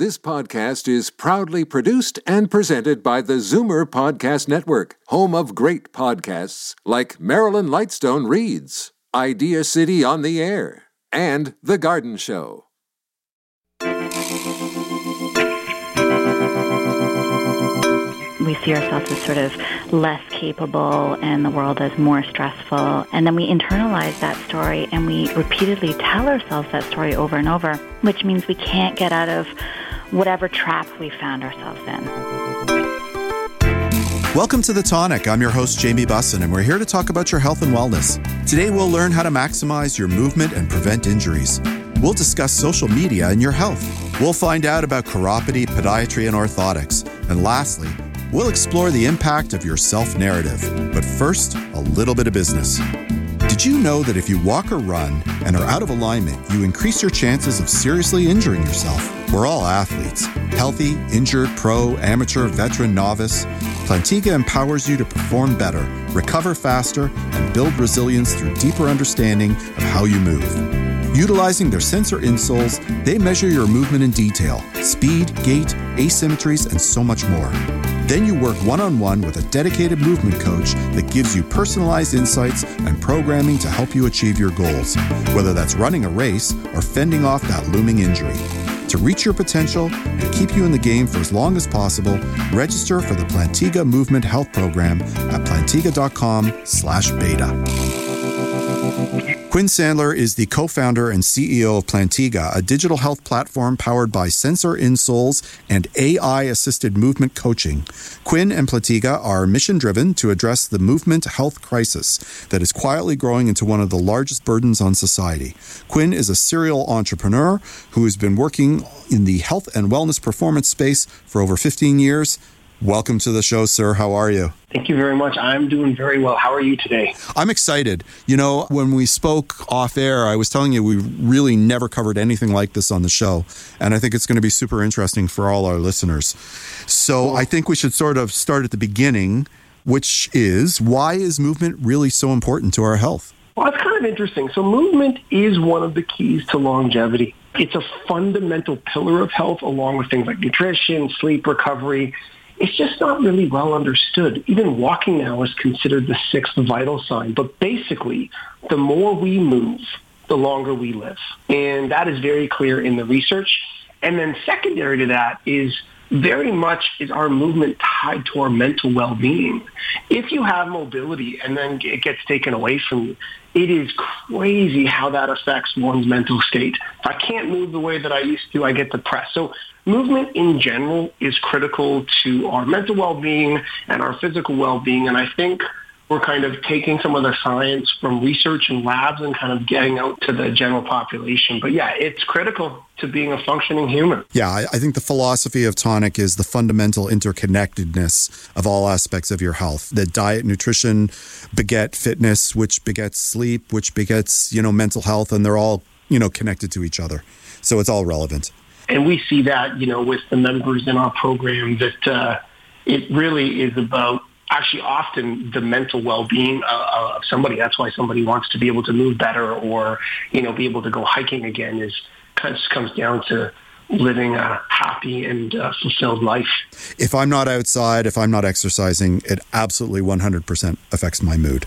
This podcast is proudly produced and presented by the Zoomer Podcast Network, home of great podcasts like Marilyn Lightstone Reads, Idea City on the Air, and The Garden Show. we see ourselves as sort of less capable and the world is more stressful. And then we internalize that story and we repeatedly tell ourselves that story over and over, which means we can't get out of whatever trap we found ourselves in. Welcome to The Tonic. I'm your host, Jamie Bussin, and we're here to talk about your health and wellness. Today, we'll learn how to maximize your movement and prevent injuries. We'll discuss social media and your health. We'll find out about chiropody, podiatry, and orthotics. And lastly, we'll explore the impact of your self narrative. But first, a little bit of business. Did you know that if you walk or run and are out of alignment, you increase your chances of seriously injuring yourself? We're all athletes healthy, injured, pro, amateur, veteran, novice. Plantiga empowers you to perform better, recover faster, and build resilience through deeper understanding of how you move. Utilizing their sensor insoles, they measure your movement in detail speed, gait, asymmetries, and so much more. Then you work one on one with a dedicated movement coach that gives you personalized insights and programming to help you achieve your goals, whether that's running a race or fending off that looming injury. To reach your potential and keep you in the game for as long as possible, register for the Plantiga Movement Health Program at plantiga.com/beta. Quinn Sandler is the co founder and CEO of Plantiga, a digital health platform powered by sensor insoles and AI assisted movement coaching. Quinn and Plantiga are mission driven to address the movement health crisis that is quietly growing into one of the largest burdens on society. Quinn is a serial entrepreneur who has been working in the health and wellness performance space for over 15 years. Welcome to the show, sir. How are you? Thank you very much. I'm doing very well. How are you today? I'm excited. You know, when we spoke off air, I was telling you we really never covered anything like this on the show. And I think it's going to be super interesting for all our listeners. So cool. I think we should sort of start at the beginning, which is why is movement really so important to our health? Well, it's kind of interesting. So movement is one of the keys to longevity. It's a fundamental pillar of health along with things like nutrition, sleep, recovery it's just not really well understood. Even walking now is considered the sixth vital sign. But basically, the more we move, the longer we live. And that is very clear in the research. And then secondary to that is very much is our movement tied to our mental well-being. If you have mobility and then it gets taken away from you, it is crazy how that affects one's mental state. If I can't move the way that I used to, I get depressed. So movement in general is critical to our mental well-being and our physical well-being. And I think we're kind of taking some of the science from research and labs and kind of getting out to the general population. But yeah, it's critical to being a functioning human. Yeah, I, think the philosophy of tonic is the fundamental interconnectedness of all aspects of your health. That diet, nutrition beget fitness, which begets sleep, which begets, you know, mental health, and they're all, you know, connected to each other. So it's all relevant. And we see that, you know, with the members in our program that uh, it really is about actually often the mental well-being uh, of somebody. That's why somebody wants to be able to move better or, you know, be able to go hiking again is kind of comes down to living a happy and uh, fulfilled life. If I'm not outside, if I'm not exercising, it absolutely 100% affects my mood.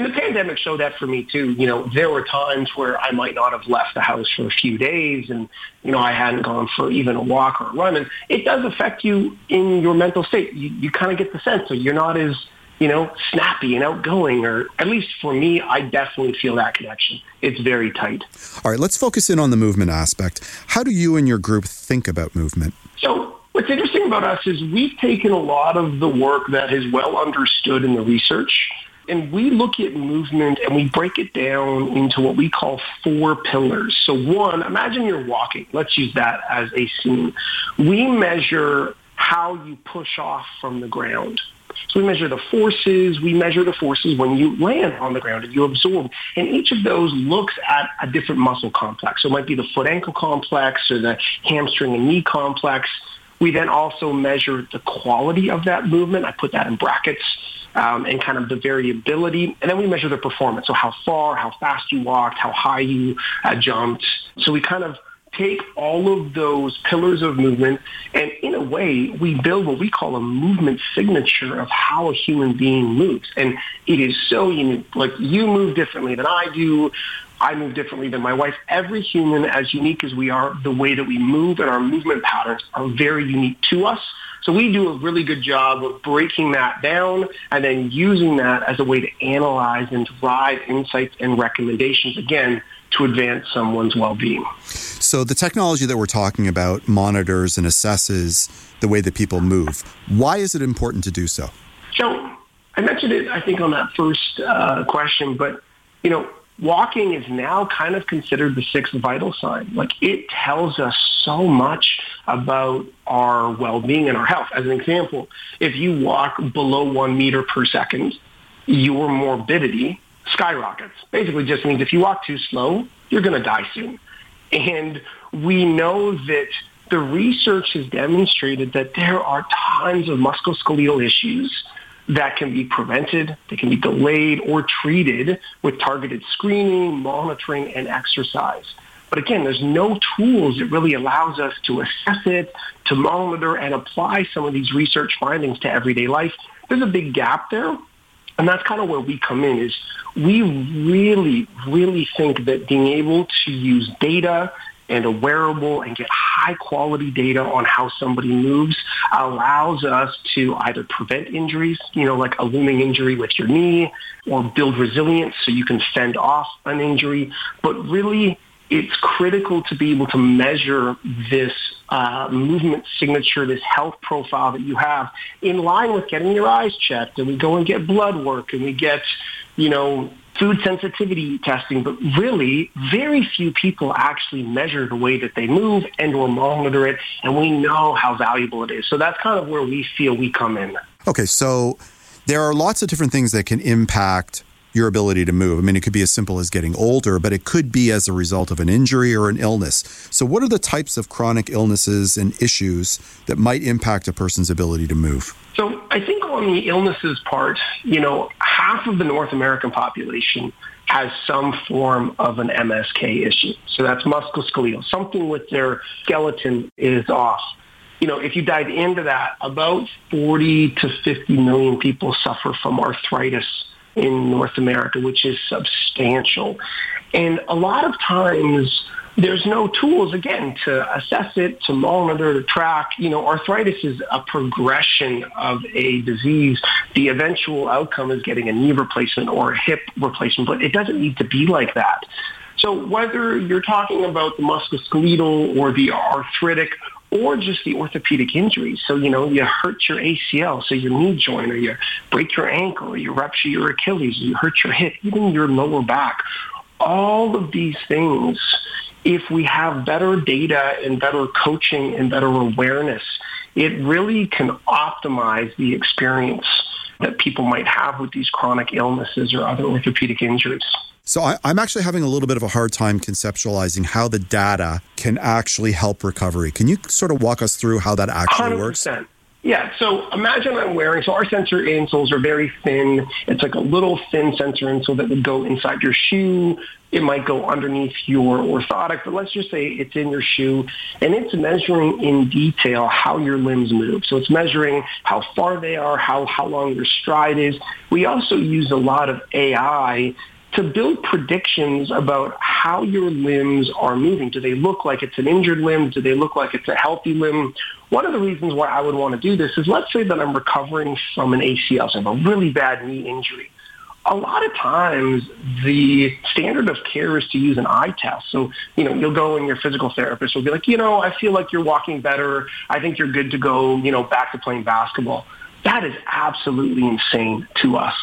And the pandemic showed that for me too. You know, there were times where I might not have left the house for a few days and, you know, I hadn't gone for even a walk or a run. And it does affect you in your mental state. You, you kind of get the sense that you're not as, you know, snappy and outgoing, or at least for me, I definitely feel that connection. It's very tight. All right, let's focus in on the movement aspect. How do you and your group think about movement? So What's interesting about us is we've taken a lot of the work that is well understood in the research and we look at movement and we break it down into what we call four pillars. So one, imagine you're walking. Let's use that as a scene. We measure how you push off from the ground. So we measure the forces, we measure the forces when you land on the ground and you absorb. And each of those looks at a different muscle complex. So it might be the foot ankle complex or the hamstring and knee complex. We then also measure the quality of that movement. I put that in brackets um, and kind of the variability. And then we measure the performance. So how far, how fast you walked, how high you uh, jumped. So we kind of take all of those pillars of movement and in a way we build what we call a movement signature of how a human being moves. And it is so unique. Like you move differently than I do. I move differently than my wife. Every human, as unique as we are, the way that we move and our movement patterns are very unique to us. So we do a really good job of breaking that down and then using that as a way to analyze and drive insights and recommendations, again, to advance someone's well-being. So the technology that we're talking about monitors and assesses the way that people move. Why is it important to do so? So I mentioned it, I think, on that first uh, question, but, you know, walking is now kind of considered the sixth vital sign. Like it tells us so much about our well-being and our health. As an example, if you walk below one meter per second, your morbidity skyrockets. Basically just means if you walk too slow, you're going to die soon. And we know that the research has demonstrated that there are tons of musculoskeletal issues that can be prevented, they can be delayed or treated with targeted screening, monitoring, and exercise. But again, there's no tools that really allows us to assess it, to monitor and apply some of these research findings to everyday life. There's a big gap there. And that's kind of where we come in is we really, really think that being able to use data and a wearable and get high quality data on how somebody moves allows us to either prevent injuries, you know, like a looming injury with your knee or build resilience so you can fend off an injury. But really, it's critical to be able to measure this uh, movement signature, this health profile that you have in line with getting your eyes checked and we go and get blood work and we get, you know, food sensitivity testing, but really very few people actually measure the way that they move and or monitor it, and we know how valuable it is. So that's kind of where we feel we come in. Okay, so there are lots of different things that can impact your ability to move. I mean, it could be as simple as getting older, but it could be as a result of an injury or an illness. So, what are the types of chronic illnesses and issues that might impact a person's ability to move? So, I think on the illnesses part, you know, half of the North American population has some form of an MSK issue. So that's musculoskeletal. Something with their skeleton is off. You know, if you dive into that, about 40 to 50 million people suffer from arthritis in North America, which is substantial. And a lot of times there's no tools, again, to assess it, to monitor, to track. You know, arthritis is a progression of a disease. The eventual outcome is getting a knee replacement or a hip replacement, but it doesn't need to be like that. So whether you're talking about the musculoskeletal or the arthritic or just the orthopedic injuries. So, you know, you hurt your ACL, so your knee joint, or you break your ankle, or you rupture your Achilles, or you hurt your hip, even your lower back. All of these things if we have better data and better coaching and better awareness, it really can optimize the experience that people might have with these chronic illnesses or other orthopedic injuries. So I, am actually having a little bit of a hard time conceptualizing how the data can actually help recovery. Can you sort of walk us through how that actually 100%. works? Yeah, so imagine I'm wearing, so our sensor insoles are very thin. It's like a little thin sensor insole that would go inside your shoe. It might go underneath your orthotic, but let's just say it's in your shoe and it's measuring in detail how your limbs move. So it's measuring how far they are, how, how long your stride is. We also use a lot of AI to build predictions about how your limbs are moving. Do they look like it's an injured limb? Do they look like it's a healthy limb? One of the reasons why I would want to do this is let's say that I'm recovering from an ACL, so I have a really bad knee injury. A lot of times the standard of care is to use an eye test. So, you know, you'll go and your physical therapist will be like, you know, I feel like you're walking better. I think you're good to go, you know, back to playing basketball. That is absolutely insane to us.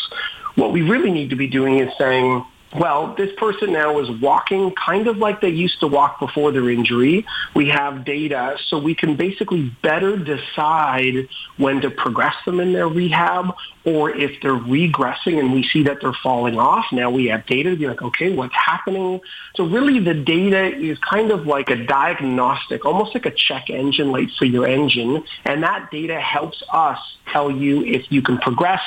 What we really need to be doing is saying, well, this person now is walking kind of like they used to walk before their injury. We have data, so we can basically better decide when to progress them in their rehab or if they're regressing and we see that they're falling off. Now we have data to be like, okay, what's happening? So really the data is kind of like a diagnostic, almost like a check engine light for your engine. And that data helps us tell you if you can progress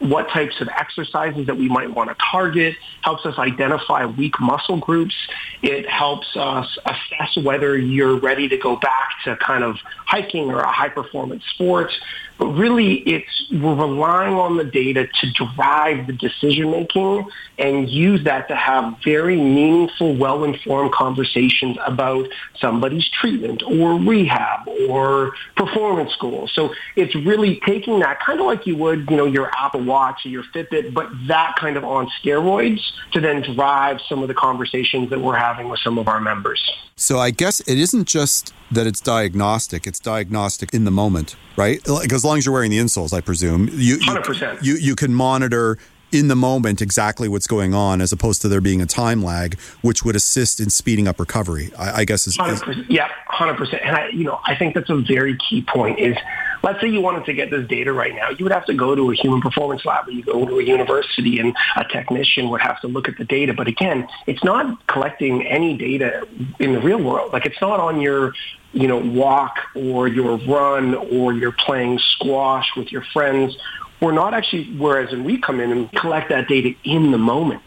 what types of exercises that we might want to target, helps us identify weak muscle groups. It helps us assess whether you're ready to go back to kind of hiking or a high performance sport. But really, it's we're relying on the data to drive the decision making and use that to have very meaningful, well-informed conversations about somebody's treatment or rehab or performance goals. So it's really taking that kind of like you would, you know, your Apple Watch or your Fitbit, but that kind of on steroids to then drive some of the conversations that we're having with some of our members. So I guess it isn't just that it's diagnostic; it's diagnostic in the moment, right? As long as you're wearing the insoles, I presume you percent you you can monitor in the moment exactly what's going on, as opposed to there being a time lag, which would assist in speeding up recovery. I, I guess is, is yeah, hundred percent. And I, you know, I think that's a very key point. Is let's say you wanted to get this data right now, you would have to go to a human performance lab or you go to a university and a technician would have to look at the data. But again, it's not collecting any data in the real world. Like it's not on your you know, walk or your run or you're playing squash with your friends. We're not actually, whereas when we come in and collect that data in the moment,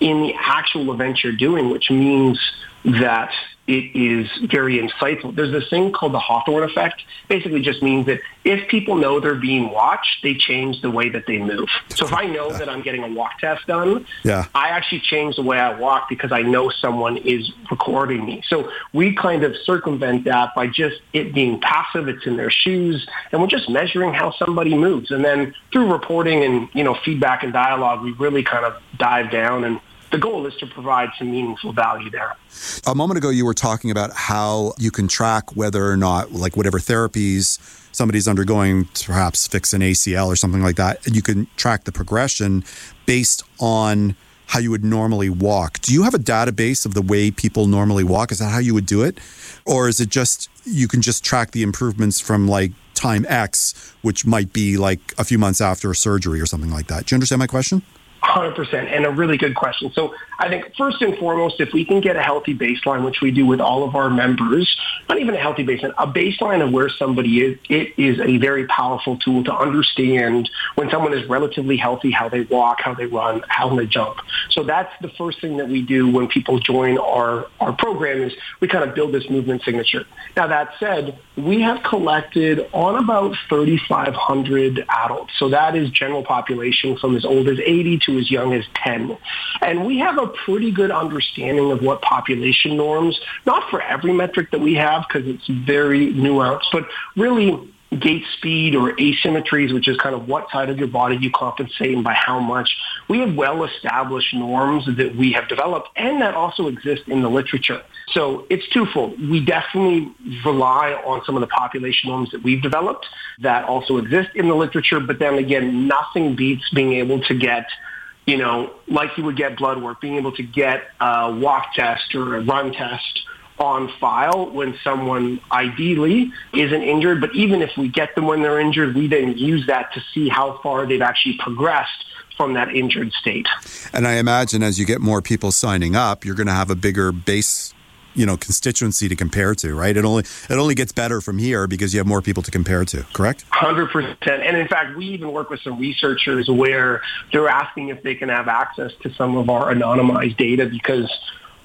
in the actual event you're doing, which means that it is very insightful. There's this thing called the Hawthorne effect. Basically just means that if people know they're being watched, they change the way that they move. So if I know that I'm getting a walk test done, yeah. I actually change the way I walk because I know someone is recording me. So we kind of circumvent that by just it being passive. It's in their shoes and we're just measuring how somebody moves. And then through reporting and, you know, feedback and dialogue, we really kind of dive down and the goal is to provide some meaningful value there. A moment ago, you were talking about how you can track whether or not, like whatever therapies somebody's undergoing, perhaps fix an ACL or something like that, and you can track the progression based on how you would normally walk. Do you have a database of the way people normally walk? Is that how you would do it? Or is it just you can just track the improvements from like time X, which might be like a few months after a surgery or something like that? Do you understand my question? 100% and a really good question. So I think first and foremost, if we can get a healthy baseline, which we do with all of our members, not even a healthy baseline, a baseline of where somebody is, it is a very powerful tool to understand when someone is relatively healthy, how they walk, how they run, how they jump. So that's the first thing that we do when people join our, our program is we kind of build this movement signature. Now that said, we have collected on about 3,500 adults. So that is general population from as old as 80 to as young as 10. And we have a pretty good understanding of what population norms, not for every metric that we have because it's very nuanced, but really gait speed or asymmetries, which is kind of what side of your body you compensate and by how much. We have well-established norms that we have developed and that also exist in the literature. So it's twofold. We definitely rely on some of the population norms that we've developed that also exist in the literature, but then again, nothing beats being able to get you know, like you would get blood work, being able to get a walk test or a run test on file when someone ideally isn't injured. But even if we get them when they're injured, we then use that to see how far they've actually progressed from that injured state. And I imagine as you get more people signing up, you're going to have a bigger base you know constituency to compare to, right? It only it only gets better from here because you have more people to compare to. Correct? Hundred percent. And in fact, we even work with some researchers where they're asking if they can have access to some of our anonymized data because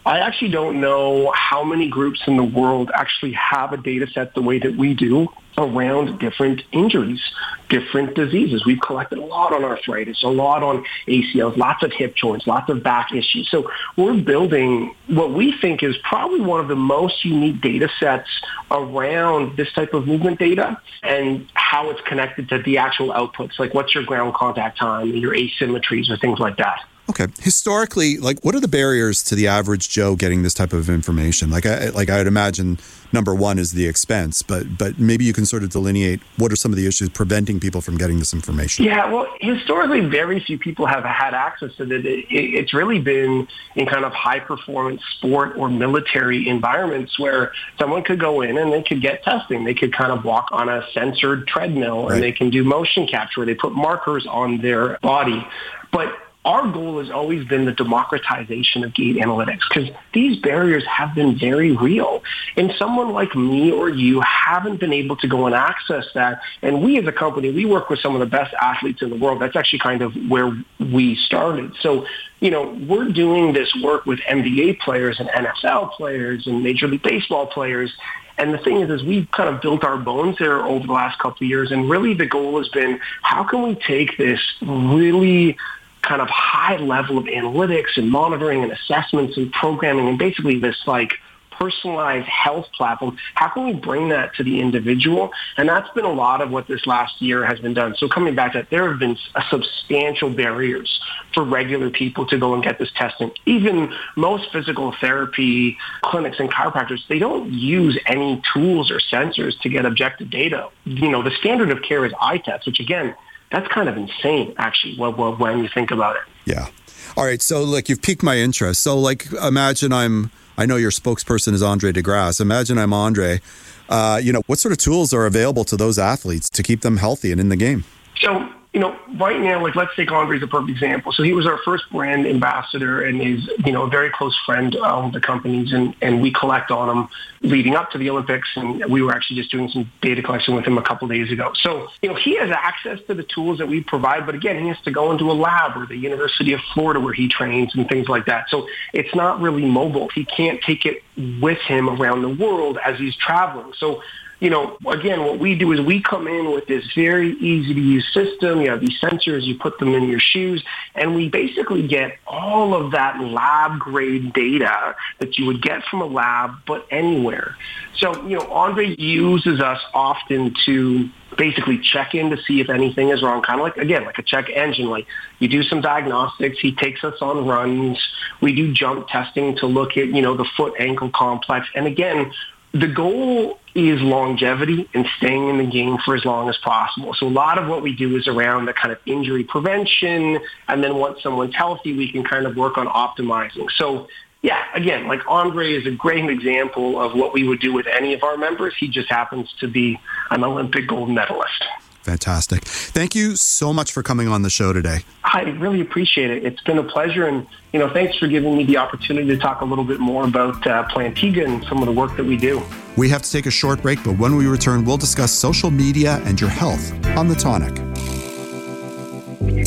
I actually don't know how many groups in the world actually have a data set the way that we do around different injuries, different diseases. We've collected a lot on arthritis, a lot on ACLs, lots of hip joints, lots of back issues. So we're building what we think is probably one of the most unique data sets around this type of movement data and how it's connected to the actual outputs, like what's your ground contact time, and your asymmetries, or things like that. Okay. Historically, like what are the barriers to the average Joe getting this type of information? Like I like I would imagine number one is the expense, but but maybe you can sort of delineate what are some of the issues preventing people from getting this information. Yeah, well, historically, very few people have had access to it. it it's really been in kind of high performance sport or military environments where someone could go in and they could get testing. They could kind of walk on a censored treadmill right. and they can do motion capture. They put markers on their body, but our goal has always been the democratization of gait analytics because these barriers have been very real. And someone like me or you haven't been able to go and access that. And we as a company, we work with some of the best athletes in the world. That's actually kind of where we started. So, you know, we're doing this work with NBA players and NFL players and Major League Baseball players. And the thing is, is we've kind of built our bones there over the last couple of years. And really the goal has been, how can we take this really kind of high level of analytics and monitoring and assessments and programming and basically this like personalized health platform. How can we bring that to the individual? And that's been a lot of what this last year has been done. So coming back to that, there have been substantial barriers for regular people to go and get this testing. Even most physical therapy clinics and chiropractors, they don't use any tools or sensors to get objective data. You know, the standard of care is eye tests, which again, that's kind of insane, actually, when you think about it. Yeah. All right. So, like, you've piqued my interest. So, like, imagine I'm, I know your spokesperson is Andre De Grasse. Imagine I'm Andre. Uh, you know, what sort of tools are available to those athletes to keep them healthy and in the game? So, you know, right now, like let's take Andre as a perfect example. So he was our first brand ambassador and is, you know, a very close friend of the companies and, and we collect on him leading up to the Olympics and we were actually just doing some data collection with him a couple days ago. So, you know, he has access to the tools that we provide, but again, he has to go into a lab or the University of Florida where he trains and things like that. So it's not really mobile. He can't take it with him around the world as he's traveling. So you know, again, what we do is we come in with this very easy to use system. You have these sensors, you put them in your shoes, and we basically get all of that lab grade data that you would get from a lab, but anywhere. So, you know, Andre uses us often to basically check in to see if anything is wrong. Kind of like, again, like a check engine. Like you do some diagnostics. He takes us on runs. We do jump testing to look at, you know, the foot ankle complex. And again, the goal is longevity and staying in the game for as long as possible. So a lot of what we do is around the kind of injury prevention. And then once someone's healthy, we can kind of work on optimizing. So yeah, again, like Andre is a great example of what we would do with any of our members. He just happens to be an Olympic gold medalist. Fantastic. Thank you so much for coming on the show today. I really appreciate it. It's been a pleasure. And, you know, thanks for giving me the opportunity to talk a little bit more about uh, Plantiga and some of the work that we do. We have to take a short break, but when we return, we'll discuss social media and your health on The Tonic.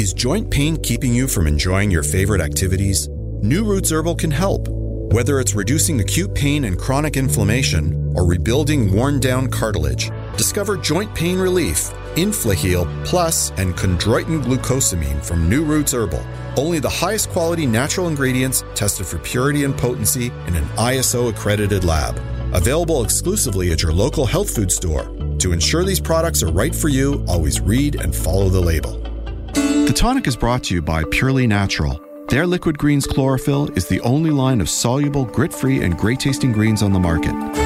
Is joint pain keeping you from enjoying your favorite activities? New Roots Herbal can help. Whether it's reducing acute pain and chronic inflammation or rebuilding worn down cartilage, discover joint pain relief Inflaheal Plus, and chondroitin glucosamine from New Roots Herbal. Only the highest quality natural ingredients tested for purity and potency in an ISO accredited lab. Available exclusively at your local health food store. To ensure these products are right for you, always read and follow the label. The tonic is brought to you by Purely Natural. Their Liquid Greens Chlorophyll is the only line of soluble, grit free, and great tasting greens on the market.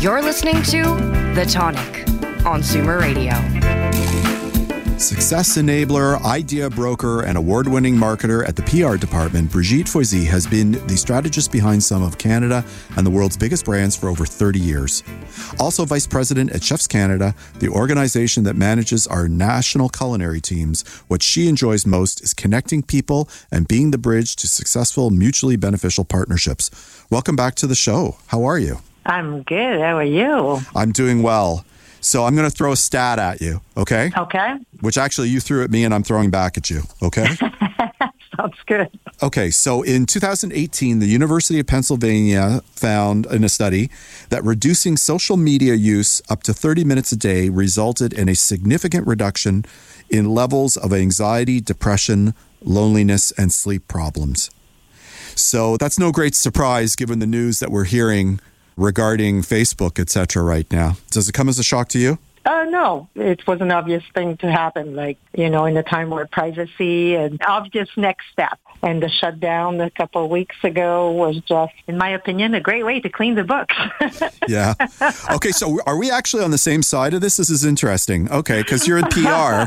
You're listening to The Tonic on Zoomer Radio. Success enabler, idea broker, and award winning marketer at the PR department, Brigitte Foisy has been the strategist behind some of Canada and the world's biggest brands for over 30 years. Also, vice president at Chefs Canada, the organization that manages our national culinary teams, what she enjoys most is connecting people and being the bridge to successful, mutually beneficial partnerships. Welcome back to the show. How are you? I'm good. How are you? I'm doing well. So I'm going to throw a stat at you, okay? Okay. Which actually you threw at me and I'm throwing back at you, okay? Sounds good. Okay, so in 2018, the University of Pennsylvania found in a study that reducing social media use up to 30 minutes a day resulted in a significant reduction in levels of anxiety, depression, loneliness, and sleep problems. So that's no great surprise given the news that we're hearing regarding Facebook, etc. right now. Does it come as a shock to you? Uh, no, it was an obvious thing to happen, like, you know, in a time where privacy and obvious next step. and the shutdown a couple of weeks ago was just, in my opinion, a great way to clean the books. yeah. Okay, so are we actually on the same side of this? This is interesting. Okay, because you're in PR.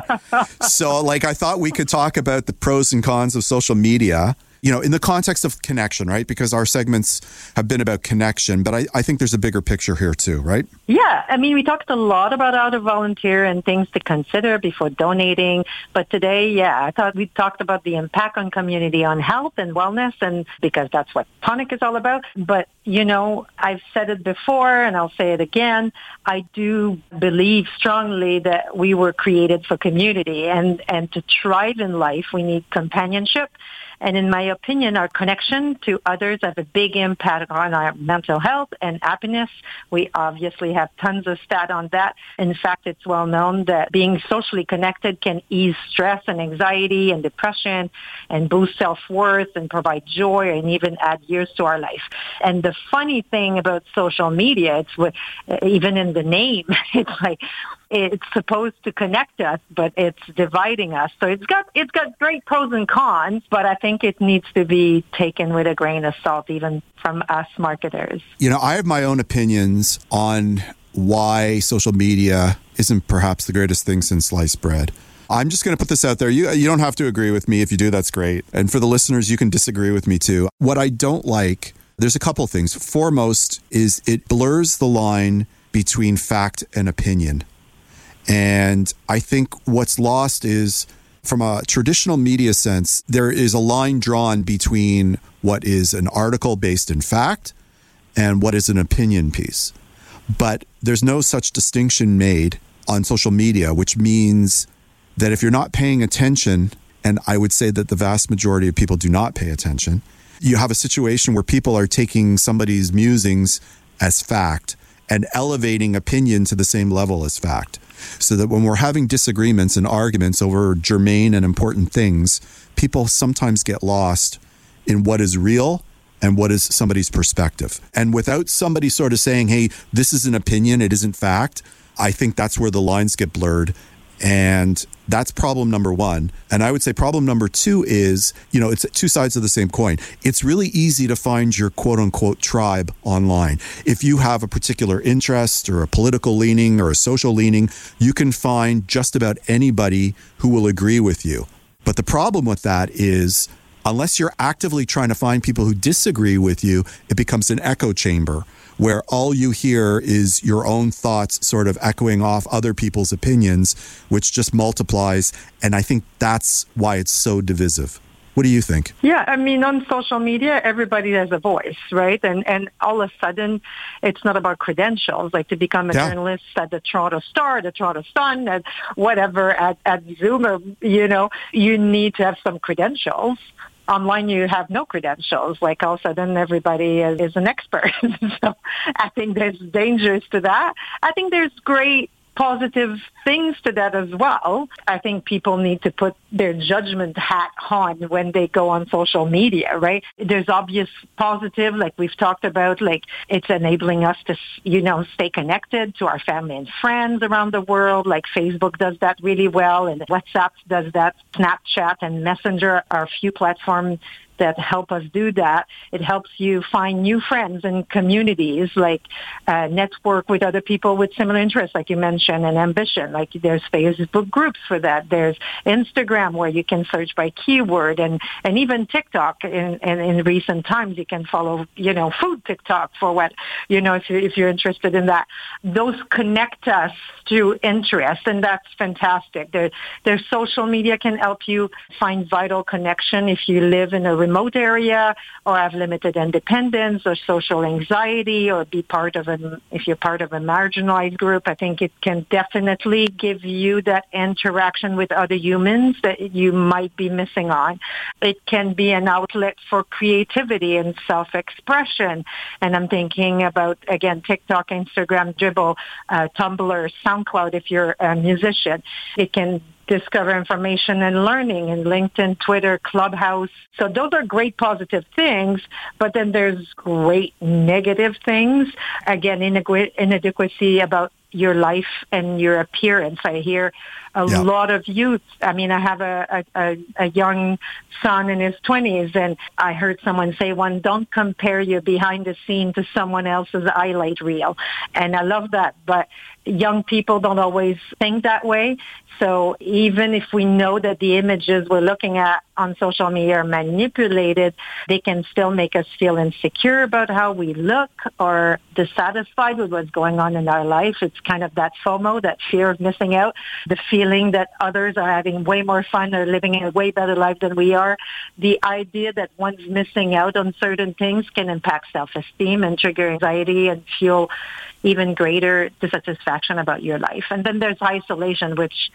so, like, I thought we could talk about the pros and cons of social media you know, in the context of connection, right? Because our segments have been about connection, but I, I think there's a bigger picture here too, right? Yeah. I mean, we talked a lot about how to volunteer and things to consider before donating. But today, yeah, I thought we talked about the impact on community on health and wellness and because that's what Tonic is all about. But, you know, I've said it before and I'll say it again. I do believe strongly that we were created for community and, and to thrive in life, we need companionship and in my opinion, our connection to others have a big impact on our mental health and happiness. We obviously have tons of stat on that. In fact, it's well known that being socially connected can ease stress and anxiety and depression and boost self-worth and provide joy and even add years to our life. And the funny thing about social media, it's what, even in the name, it's like it's supposed to connect us, but it's dividing us. So it's got it's got great pros and cons, but I think it needs to be taken with a grain of salt, even from us marketers. You know, I have my own opinions on why social media isn't perhaps the greatest thing since sliced bread. I'm just going to put this out there. You you don't have to agree with me. If you do, that's great. And for the listeners, you can disagree with me too. What I don't like, there's a couple things. Foremost is it blurs the line between fact and opinion. And I think what's lost is from a traditional media sense, there is a line drawn between what is an article based in fact and what is an opinion piece. But there's no such distinction made on social media, which means that if you're not paying attention, and I would say that the vast majority of people do not pay attention, you have a situation where people are taking somebody's musings as fact and elevating opinion to the same level as fact so that when we're having disagreements and arguments over germane and important things, people sometimes get lost in what is real and what is somebody's perspective. And without somebody sort of saying, hey, this is an opinion, it isn't fact, I think that's where the lines get blurred and that's problem number one. And I would say problem number two is, you know, it's two sides of the same coin. It's really easy to find your quote unquote tribe online. If you have a particular interest or a political leaning or a social leaning, you can find just about anybody who will agree with you. But the problem with that is, unless you're actively trying to find people who disagree with you, it becomes an echo chamber where all you hear is your own thoughts sort of echoing off other people's opinions, which just multiplies. And I think that's why it's so divisive. What do you think? Yeah, I mean, on social media, everybody has a voice, right? And and all of a sudden, it's not about credentials. Like to become a yeah. journalist at the Toronto Star, the Toronto Sun, at whatever, at at Zoomer, you know, you need to have some credentials online you have no credentials. Like all of a sudden everybody is, is an expert. so I think there's dangers to that. I think there's great positive things to that as well. I think people need to put their judgment hat on when they go on social media, right? There's obvious positive, like we've talked about, like it's enabling us to, you know, stay connected to our family and friends around the world. Like Facebook does that really well and WhatsApp does that. Snapchat and Messenger are a few platforms that help us do that. It helps you find new friends and communities, like uh, network with other people with similar interests, like you mentioned, and ambition. Like there's Facebook groups for that. There's Instagram where you can search by keyword, and and even TikTok. In, in, in recent times, you can follow, you know, food TikTok for what, you know, if you're if you're interested in that. Those connect us to interest, and that's fantastic. Their their social media can help you find vital connection if you live in a remote area or have limited independence or social anxiety or be part of a, if you're part of a marginalized group, I think it can definitely give you that interaction with other humans that you might be missing on. It can be an outlet for creativity and self-expression. And I'm thinking about, again, TikTok, Instagram, Dribbble, uh, Tumblr, SoundCloud if you're a musician. It can discover information and learning in LinkedIn, Twitter, Clubhouse. So those are great positive things, but then there's great negative things. Again, inadequacy about your life and your appearance. I hear a yeah. lot of youth. I mean, I have a, a, a young son in his 20s, and I heard someone say one, don't compare your behind the scene to someone else's highlight reel. And I love that. But young people don't always think that way. So even if we know that the images we're looking at on social media are manipulated, they can still make us feel insecure about how we look or dissatisfied with what's going on in our life. It's kind of that FOMO, that fear of missing out, the feeling that others are having way more fun or living a way better life than we are. The idea that one's missing out on certain things can impact self-esteem and trigger anxiety and fuel even greater dissatisfaction about your life. And then there's isolation, which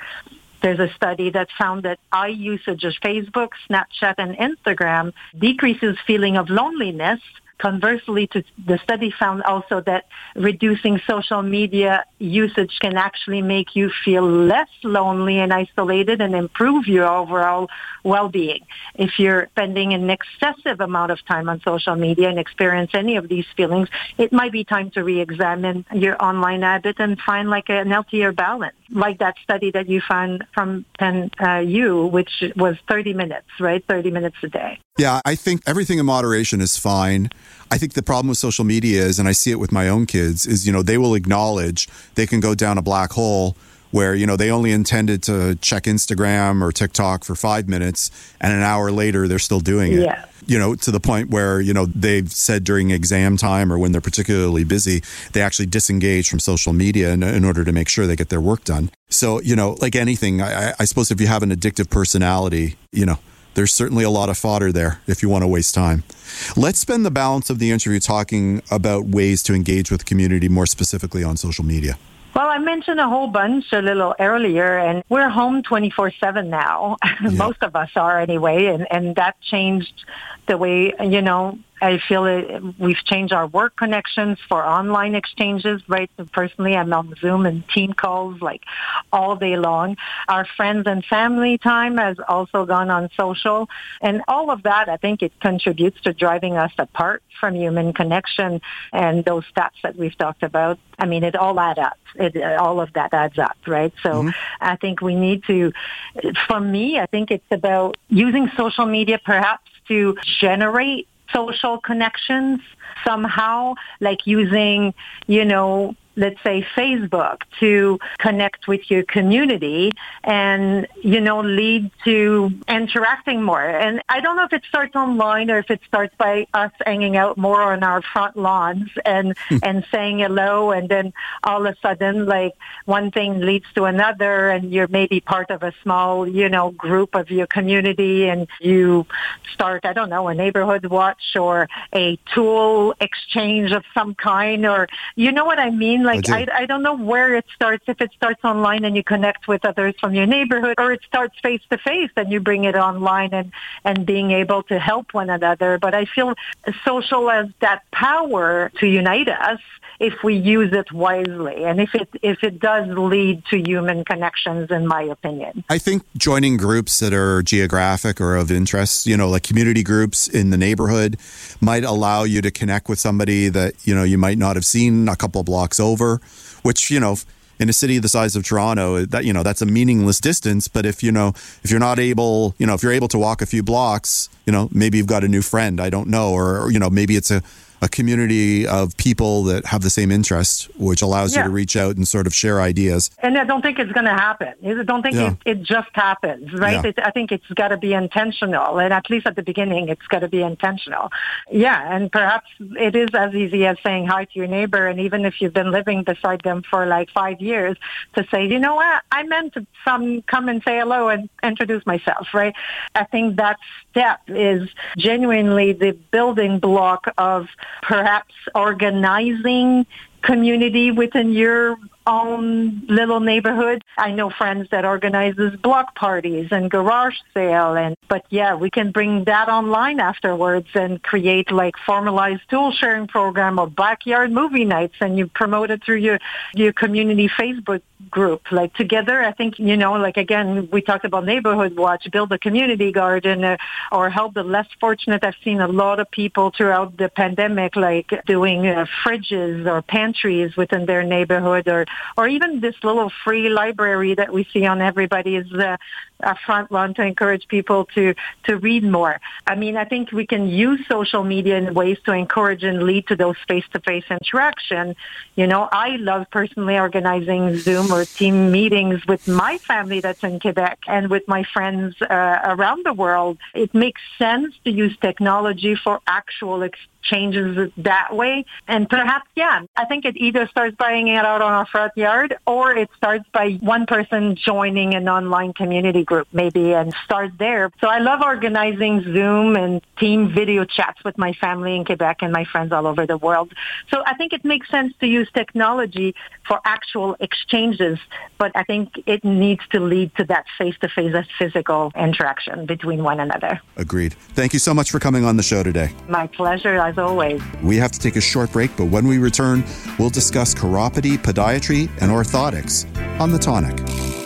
there's a study that found that eye usage of Facebook, Snapchat, and Instagram decreases feeling of loneliness Conversely, to, the study found also that reducing social media usage can actually make you feel less lonely and isolated and improve your overall well-being. If you're spending an excessive amount of time on social media and experience any of these feelings, it might be time to re-examine your online habit and find like an healthier balance. Like that study that you found from Penn uh, U, which was 30 minutes, right? 30 minutes a day. Yeah, I think everything in moderation is fine. I think the problem with social media is, and I see it with my own kids, is, you know, they will acknowledge they can go down a black hole where, you know, they only intended to check Instagram or TikTok for five minutes and an hour later they're still doing it. Yeah. You know, to the point where, you know, they've said during exam time or when they're particularly busy, they actually disengage from social media in, in order to make sure they get their work done. So, you know, like anything, I, I suppose if you have an addictive personality, you know, there's certainly a lot of fodder there if you want to waste time. Let's spend the balance of the interview talking about ways to engage with the community more specifically on social media. Well, I mentioned a whole bunch a little earlier, and we're home 24-7 now. Yeah. Most of us are anyway, and, and that changed the way, you know, I feel it, we've changed our work connections for online exchanges, right? Personally, I'm on Zoom and team calls like all day long. Our friends and family time has also gone on social. And all of that, I think it contributes to driving us apart from human connection and those stats that we've talked about. I mean, it all adds up. It, all of that adds up, right? So mm-hmm. I think we need to, for me, I think it's about using social media perhaps to generate social connections somehow, like using, you know, let's say Facebook to connect with your community and, you know, lead to interacting more. And I don't know if it starts online or if it starts by us hanging out more on our front lawns and, hmm. and saying hello. And then all of a sudden, like one thing leads to another and you're maybe part of a small, you know, group of your community and you start, I don't know, a neighborhood watch or a tool exchange of some kind or, you know what I mean? Like I, I, I don't know where it starts. If it starts online and you connect with others from your neighborhood, or it starts face to face and you bring it online and and being able to help one another. But I feel social has that power to unite us if we use it wisely and if it if it does lead to human connections in my opinion i think joining groups that are geographic or of interest you know like community groups in the neighborhood might allow you to connect with somebody that you know you might not have seen a couple blocks over which you know in a city the size of Toronto, that you know that's a meaningless distance. But if you know if you're not able, you know, if you're able to walk a few blocks, you know, maybe you've got a new friend. I don't know, or, or you know, maybe it's a a community of people that have the same interest, which allows yeah. you to reach out and sort of share ideas. And I don't think it's going to happen. I don't think yeah. it, it, just happens, right? Yeah. It, I think it's got to be intentional. And at least at the beginning, it's got to be intentional. Yeah. And perhaps it is as easy as saying hi to your neighbor. And even if you've been living beside them for like five years to say, you know what, I meant to some come and say hello and introduce myself, right? I think that step is genuinely the building block of perhaps organizing community within your own little neighborhood. I know friends that organizes block parties and garage sale and but yeah, we can bring that online afterwards and create like formalized tool sharing program or backyard movie nights and you promote it through your your community Facebook group. Like together, I think, you know, like again, we talked about neighborhood watch, build a community garden uh, or help the less fortunate. I've seen a lot of people throughout the pandemic, like doing uh, fridges or pantries within their neighborhood or, or even this little free library that we see on everybody's uh, a front run to encourage people to, to read more. I mean, I think we can use social media in ways to encourage and lead to those face-to-face interaction. You know, I love personally organizing Zoom or team meetings with my family that's in Quebec and with my friends uh, around the world. It makes sense to use technology for actual experience changes that way. And perhaps, yeah, I think it either starts by hanging out on our front yard or it starts by one person joining an online community group maybe and start there. So I love organizing Zoom and team video chats with my family in Quebec and my friends all over the world. So I think it makes sense to use technology for actual exchanges, but I think it needs to lead to that face-to-face physical interaction between one another. Agreed. Thank you so much for coming on the show today. My pleasure as always. We have to take a short break, but when we return, we'll discuss chiropody, podiatry, and orthotics on the tonic.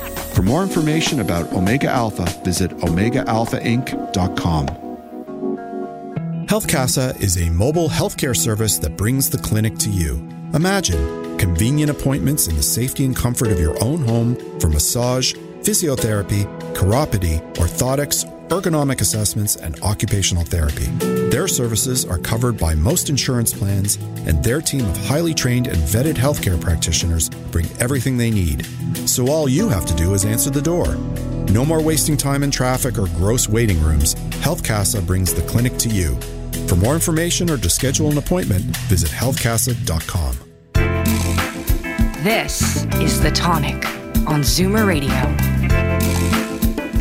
For more information about Omega Alpha, visit OmegaAlphaInc.com. Health Casa is a mobile healthcare service that brings the clinic to you. Imagine convenient appointments in the safety and comfort of your own home for massage physiotherapy, chiropody, orthotics, ergonomic assessments, and occupational therapy. Their services are covered by most insurance plans, and their team of highly trained and vetted healthcare practitioners bring everything they need. So all you have to do is answer the door. No more wasting time in traffic or gross waiting rooms. HealthCasa brings the clinic to you. For more information or to schedule an appointment, visit healthcasa.com. This is The Tonic on Zoomer Radio.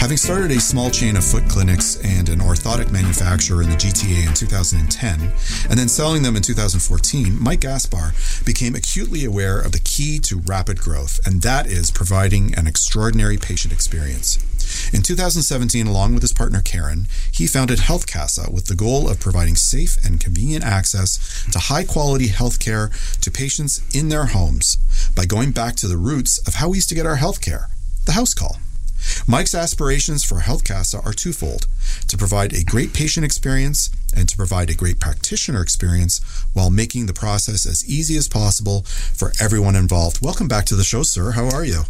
Having started a small chain of foot clinics and an orthotic manufacturer in the GTA in 2010, and then selling them in 2014, Mike Gaspar became acutely aware of the key to rapid growth, and that is providing an extraordinary patient experience. In 2017, along with his partner Karen, he founded Health Casa with the goal of providing safe and convenient access to high quality health care to patients in their homes by going back to the roots of how we used to get our health care the house call. Mike's aspirations for Health Casa are twofold to provide a great patient experience and to provide a great practitioner experience while making the process as easy as possible for everyone involved. Welcome back to the show, sir. How are you?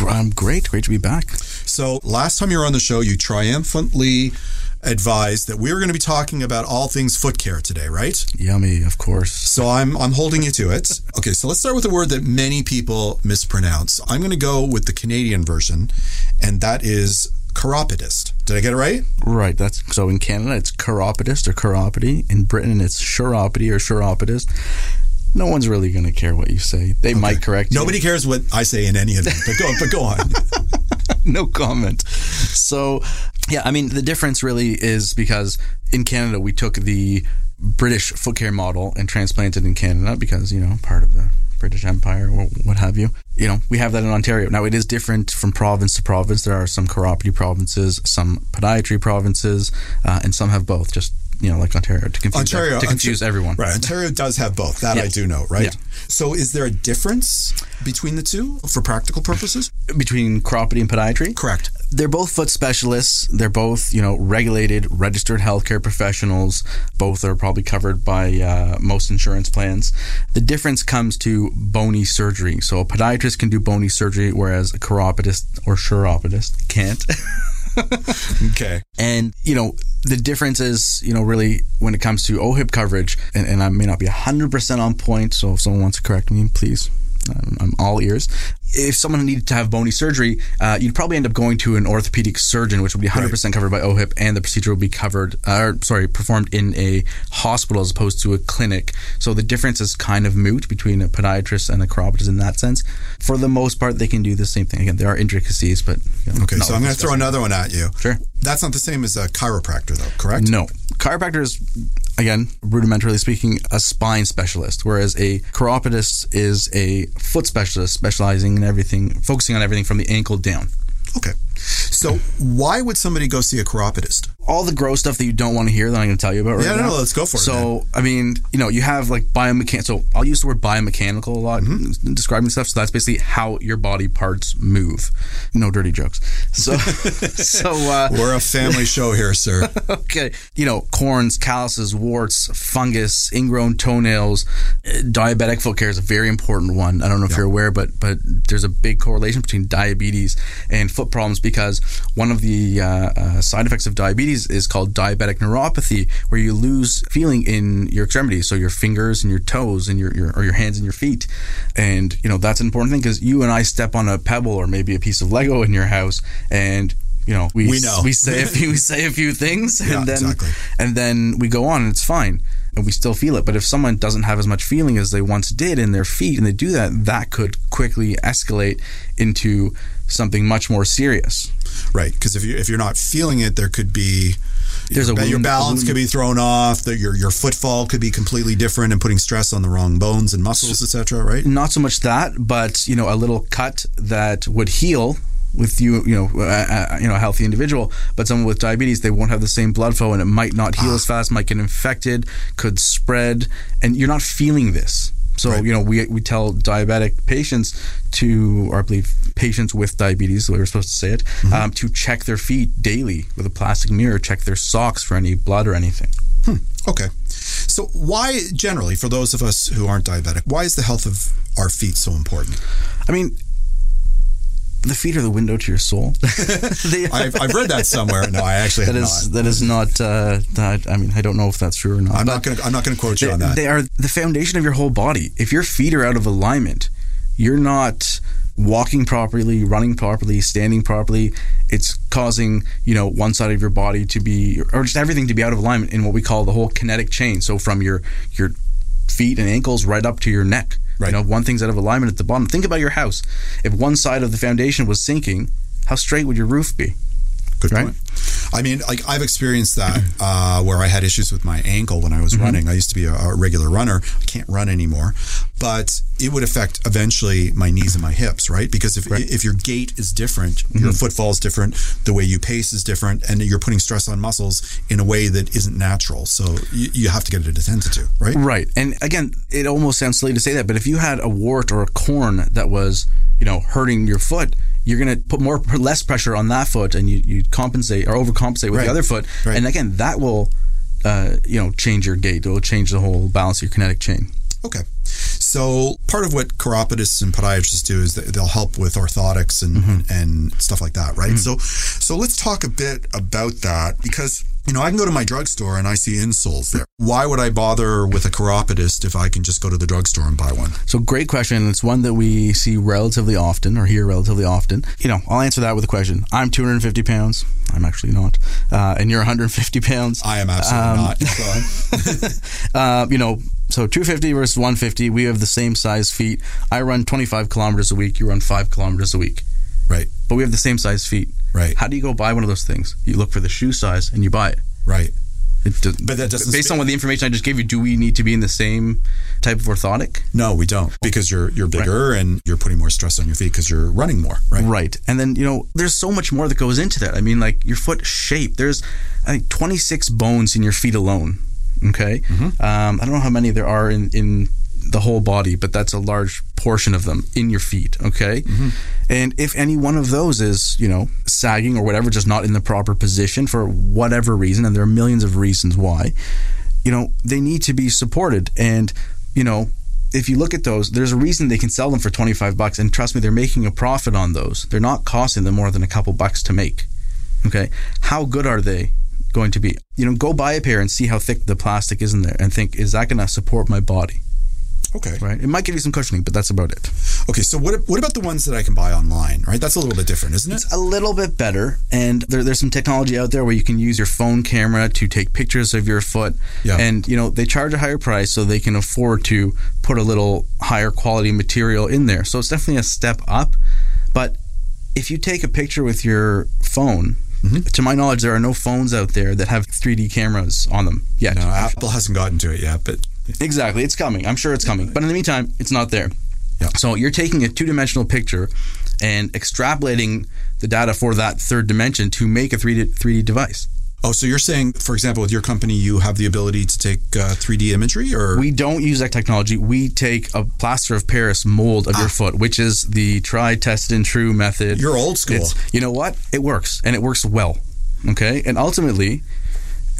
I'm great. Great to be back. So, last time you were on the show, you triumphantly advised that we were going to be talking about all things foot care today, right? Yummy, of course. So I'm I'm holding you to it. Okay, so let's start with a word that many people mispronounce. I'm going to go with the Canadian version, and that is chiropodist. Did I get it right? Right. That's so in Canada it's chiropodist or chiropody. In Britain it's chiropody or chiropodist. No one's really going to care what you say. They okay. might correct you. Nobody cares what I say in any of them. But go, but go on. no comment. So, yeah, I mean, the difference really is because in Canada we took the British foot care model and transplanted in Canada because you know part of the British Empire or what have you. You know, we have that in Ontario. Now, it is different from province to province. There are some chiropody provinces, some podiatry provinces, uh, and some have both. Just you know, like Ontario to confuse Ontario, to confuse Ontario, everyone. Right, Ontario does have both. That I do know. Right. Yeah. So, is there a difference between the two for practical purposes? Between chiropody and podiatry? Correct. They're both foot specialists. They're both, you know, regulated, registered healthcare professionals. Both are probably covered by uh, most insurance plans. The difference comes to bony surgery. So a podiatrist can do bony surgery, whereas a chiropodist or chiropodist can't. okay. And, you know, the difference is, you know, really when it comes to OHIP coverage, and, and I may not be 100% on point, so if someone wants to correct me, please I'm, I'm all ears. If someone needed to have bony surgery, uh, you'd probably end up going to an orthopedic surgeon, which would be 100% right. covered by OHIP, and the procedure would be covered, uh, sorry, performed in a hospital as opposed to a clinic. So the difference is kind of moot between a podiatrist and a chiropodist in that sense. For the most part, they can do the same thing. Again, there are intricacies, but you know, okay. So I'm going to throw another one at you. Sure. That's not the same as a chiropractor, though, correct? No, chiropractor is again, rudimentarily speaking, a spine specialist, whereas a chiropodist is a foot specialist specializing in everything, focusing on everything from the ankle down. Okay. So, why would somebody go see a chiropodist? All the gross stuff that you don't want to hear that I'm going to tell you about right yeah, now. no, let's go for it. So, I mean, you know, you have like biomechanical. So, I'll use the word biomechanical a lot mm-hmm. describing stuff. So, that's basically how your body parts move. No dirty jokes. So, so uh, we're a family show here, sir. okay. You know, corns, calluses, warts, fungus, ingrown toenails, diabetic foot care is a very important one. I don't know if yeah. you're aware, but but there's a big correlation between diabetes and foot problems because one of the uh, uh, side effects of diabetes is called diabetic neuropathy, where you lose feeling in your extremities, so your fingers and your toes and your, your or your hands and your feet, and you know that's an important thing because you and I step on a pebble or maybe a piece of Lego in your house and you know we we, know. we say a few we say a few things and yeah, then exactly. and then we go on and it's fine and we still feel it but if someone doesn't have as much feeling as they once did in their feet and they do that that could quickly escalate into something much more serious. Right because if you if you're not feeling it there could be there's your, a wound, your balance could be thrown off that your your footfall could be completely different and putting stress on the wrong bones and muscles etc right? Not so much that but you know a little cut that would heal with you, you know, uh, you know, a healthy individual, but someone with diabetes, they won't have the same blood flow, and it might not heal as fast, might get infected, could spread, and you're not feeling this. So right. you know, we we tell diabetic patients to, or I believe patients with diabetes, the way we're supposed to say it, mm-hmm. um, to check their feet daily with a plastic mirror, check their socks for any blood or anything. Hmm. Okay. So, why, generally, for those of us who aren't diabetic, why is the health of our feet so important? I mean, the feet are the window to your soul. I've, I've read that somewhere. No, I actually that is not. that is not. Uh, that, I mean, I don't know if that's true or not. I'm not going. I'm not going to quote you they, on that. They are the foundation of your whole body. If your feet are out of alignment, you're not walking properly, running properly, standing properly. It's causing you know one side of your body to be, or just everything to be out of alignment in what we call the whole kinetic chain. So from your your feet and ankles right up to your neck. Right. You know, one thing's out of alignment at the bottom. Think about your house. If one side of the foundation was sinking, how straight would your roof be? Good right? point. I mean, like I've experienced that uh, where I had issues with my ankle when I was mm-hmm. running. I used to be a, a, regular runner. I can't run anymore, but it would affect eventually my knees and my hips, right? Because if right. if your gait is different, mm-hmm. your footfall is different, the way you pace is different, and you're putting stress on muscles in a way that isn't natural. So you, you have to get it attended to, right? Right. And again, it almost sounds silly to say that, but if you had a wart or a corn that was you know hurting your foot you're going to put more less pressure on that foot and you, you compensate or overcompensate with right. the other foot right. and again that will uh, you know change your gait it will change the whole balance of your kinetic chain okay so part of what chiropodists and podiatrists do is they'll help with orthotics and mm-hmm. and stuff like that right mm-hmm. so so let's talk a bit about that because you know, I can go to my drugstore and I see insoles there. Why would I bother with a chiropodist if I can just go to the drugstore and buy one? So, great question. It's one that we see relatively often or hear relatively often. You know, I'll answer that with a question. I'm 250 pounds. I'm actually not. Uh, and you're 150 pounds. I am absolutely um, not. uh, you know, so 250 versus 150, we have the same size feet. I run 25 kilometers a week. You run five kilometers a week. Right. But we have the same size feet. Right. How do you go buy one of those things? You look for the shoe size and you buy it. Right. It does, but that doesn't based on what the information I just gave you, do we need to be in the same type of orthotic? No, we don't, because you're you're bigger right. and you're putting more stress on your feet because you're running more, right? Right, and then you know there's so much more that goes into that. I mean, like your foot shape. There's I think 26 bones in your feet alone. Okay, mm-hmm. um, I don't know how many there are in in the whole body, but that's a large portion of them in your feet. Okay. Mm-hmm. And if any one of those is, you know, sagging or whatever, just not in the proper position for whatever reason, and there are millions of reasons why, you know, they need to be supported. And, you know, if you look at those, there's a reason they can sell them for 25 bucks. And trust me, they're making a profit on those. They're not costing them more than a couple bucks to make. Okay. How good are they? Going to be, you know, go buy a pair and see how thick the plastic is in there and think, is that going to support my body? Okay. Right. It might give you some cushioning, but that's about it. Okay. So what what about the ones that I can buy online? Right. That's a little bit different, isn't it? It's a little bit better, and there, there's some technology out there where you can use your phone camera to take pictures of your foot. Yeah. And you know they charge a higher price, so they can afford to put a little higher quality material in there. So it's definitely a step up. But if you take a picture with your phone, Mm-hmm. to my knowledge, there are no phones out there that have 3D cameras on them yet. no, Apple hasn't gotten to it yet, but Exactly. It's coming. I'm sure it's coming. But in the meantime, it's not there. Yeah. So you're taking a two dimensional picture and extrapolating the data for that third dimension to make a 3D, 3D device. oh, so you're saying, for example, with your company, you have the ability to take uh, 3D imagery, or We don't use that technology. We take a plaster of Paris mold of your foot, which is the tried, tested, and true method. Ah. You're old school. It's, you know what? It works, and it works well. Okay, and ultimately,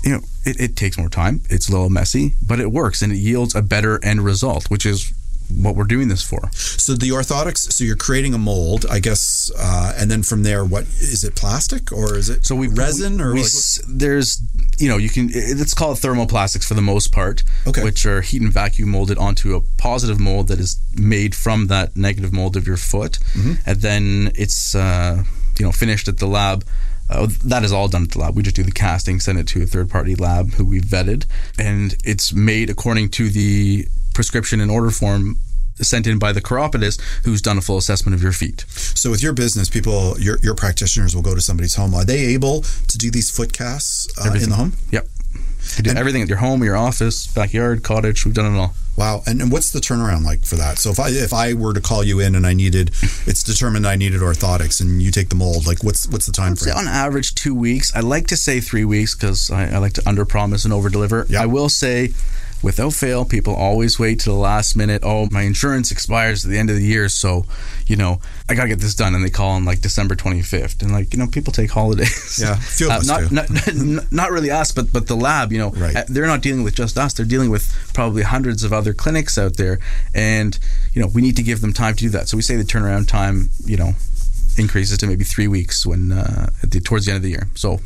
you know, it, it takes more time. It's a little messy, but it works, and it yields a better end result, which is what we're doing this for. so the orthotics. So you're creating a mold, I guess, uh, and then from there, what is it? Plastic or is it So we resin we, or we like, there's you know you can it- it's called thermoplastics for the most part, Okay. which are heat and vacuum molded onto a positive mold that is made from that negative mold of your foot, Mm-hmm. and then it's uh, you know finished at the lab. Uh, that is all done at the lab. We just do the casting, send it to a third party lab who we've vetted, and it's made according to the prescription and order form sent in by the chiropodist who's done a full assessment of your feet. So with your business, people, your your practitioners will go to somebody's home. Are they able to do these foot casts uh, in the home? Yep. You do everything at your home, your office, backyard, cottage. We've done it all. Wow. And, and what's the turnaround like for that? So if I if I were to call you in and I needed, it's determined I needed orthotics, and you take the mold, like what's what's the time frame? on average two weeks. I like to say three weeks because I, I like to under promise and over deliver. Yeah. I will say, without fail, people always wait to the last minute. Oh, my insurance expires at the end of the year, so you know I gotta get this done, and they call on like December twenty fifth, and like you know people take holidays. Yeah, a few of Uh, us not, not, not not really us, but but the lab. You know, Right. uh, they're not dealing with just us. They're dealing with probably hundreds of other clinics out there, and you know we need to give them time to do that. So we say the turnaround time, you know, increases to maybe three weeks when uh, at the, towards the end of the year. So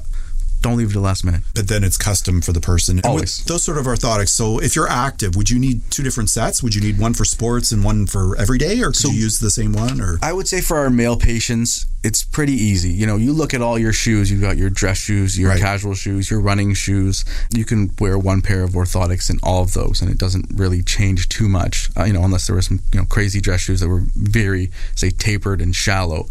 don't leave it to the last minute. But then it's custom for the person. And Always. those sort of orthotics. So if you're active, would you need two different sets? Would you need one for sports and one for every day, or could you use the same one? Or I would say for our male patients, it's pretty easy. You know, you look at all your shoes. You've got your dress shoes, your Right. casual shoes, your running shoes. You can wear one pair of orthotics in all of those, and it doesn't really change too much. Uh, you know, unless there were some you know crazy dress shoes that were very say tapered and shallow.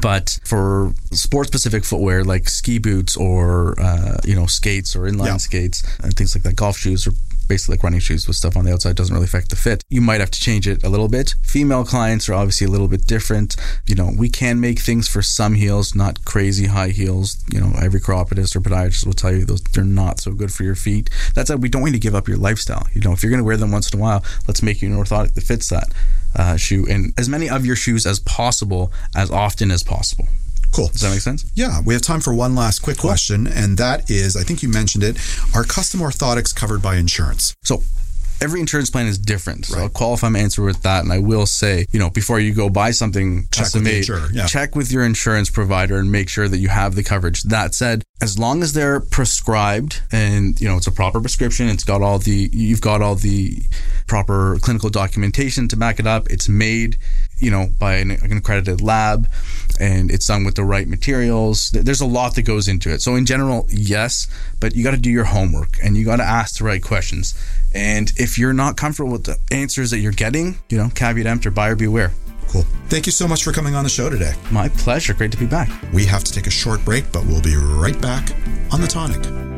But for sport-specific footwear like ski boots or uh, you know skates or inline Yeah. skates and things like that, golf shoes or basically like running shoes with stuff on the outside doesn't really affect the fit. You might have to change it a little bit. Female clients are obviously a little bit different. You know, we can make things for some heels, not crazy high heels. You know, every chiropodist or podiatrist will tell you those they're not so good for your feet. That's why we don't want to give up your lifestyle. You know, if you're going to wear them once in a while, let's make you an orthotic that fits that uh, shoe and as many of your shoes as possible, as often as possible. Cool. Does that make sense? Yeah, we have time for one last quick question, and that is, I think you mentioned it. Are custom orthotics covered by insurance? So every insurance plan is different. So Right. I'll qualify my answer with that. And I will say, you know, before you go buy something Check custom made, yeah. check with your insurance provider and make sure that you have the coverage. That said, as long as they're prescribed and you know it's a proper prescription, it's got all the you've got all the proper clinical documentation to back it up. It's made, you know, by an, an accredited lab, and it's done with the right materials. There's a lot that goes into it. So in general, yes, but you got to do your homework and you got to ask the right questions. And if you're not comfortable with the answers that you're getting, you know, caveat emptor, buyer beware. Cool. Thank you so much for coming on the show today. My pleasure. Great to be back. We have to take a short break, but we'll be right back on The Tonic.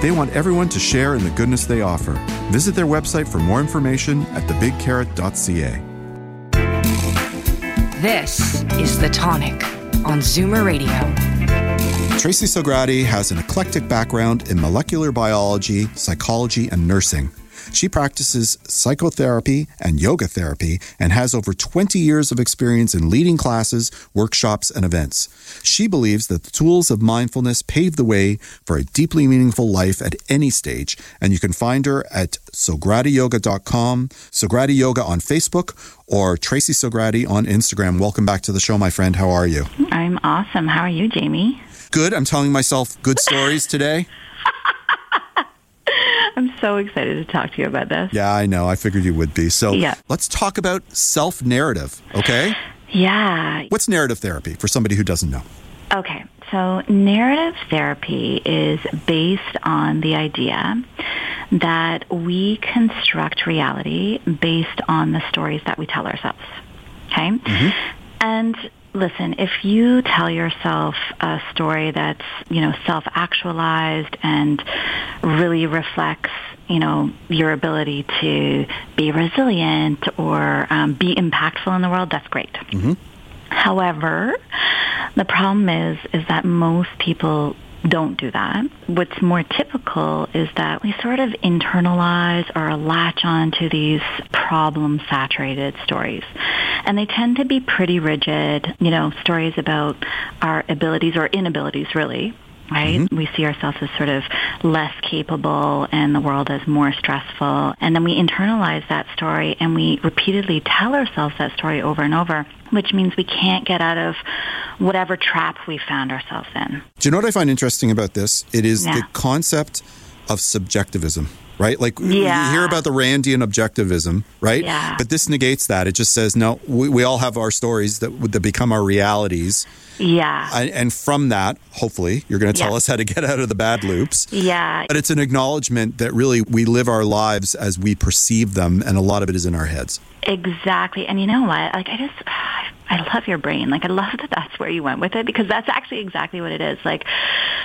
They want everyone to share in the goodness they offer. Visit their website for more information at thebigcarrot.ca. This is The Tonic on Zoomer Radio. Tracy Sograti has an eclectic background in molecular biology, psychology, and nursing. She practices psychotherapy and yoga therapy and has over 20 years of experience in leading classes, workshops, and events. She believes that the tools of mindfulness pave the way for a deeply meaningful life at any stage, and you can find her at sogradiyoga.com, Sogradi Yoga on Facebook, or Tracy Sogradi on Instagram. Welcome back to the show, my friend. How are you? I'm awesome. How are you, Jamie? Good. I'm telling myself good stories today. I'm so excited to talk to you about this. Yeah, I know. I figured you would be. So Yeah. let's talk about self narrative, okay? Yeah. What's narrative therapy for somebody who doesn't know? Okay. So narrative therapy is based on the idea that we construct reality based on the stories that we tell ourselves. Okay? Mm-hmm. And listen, if you tell yourself a story that's, you know, self-actualized and really reflects, you know, your ability to be resilient or um, be impactful in the world, that's great. However, the problem is is that most people don't do that. What's more typical is that we sort of internalize or latch on to these problem saturated stories. And they tend to be pretty rigid, you know, stories about our abilities or inabilities really. Right? Mm-hmm. We see ourselves as sort of less capable and the world as more stressful. And then we internalize that story and we repeatedly tell ourselves that story over and over, which means we can't get out of whatever trap we found ourselves in. Do you know what I find interesting about this? It is Yeah. the concept of subjectivism, right? Like Yeah. you hear about the Randian objectivism, right? Yeah. But this negates that. It just says, no, we, we all have our stories that, that become our realities. Yeah. And, and from that, hopefully, you're going to tell Yeah. us how to get out of the bad loops. yeah. But it's an acknowledgement that really we live our lives as we perceive them, and a lot of it is in our heads. Exactly. And you know what? Like I just I love your brain. Like I love that that's where you went with it because that's actually exactly what it is. Like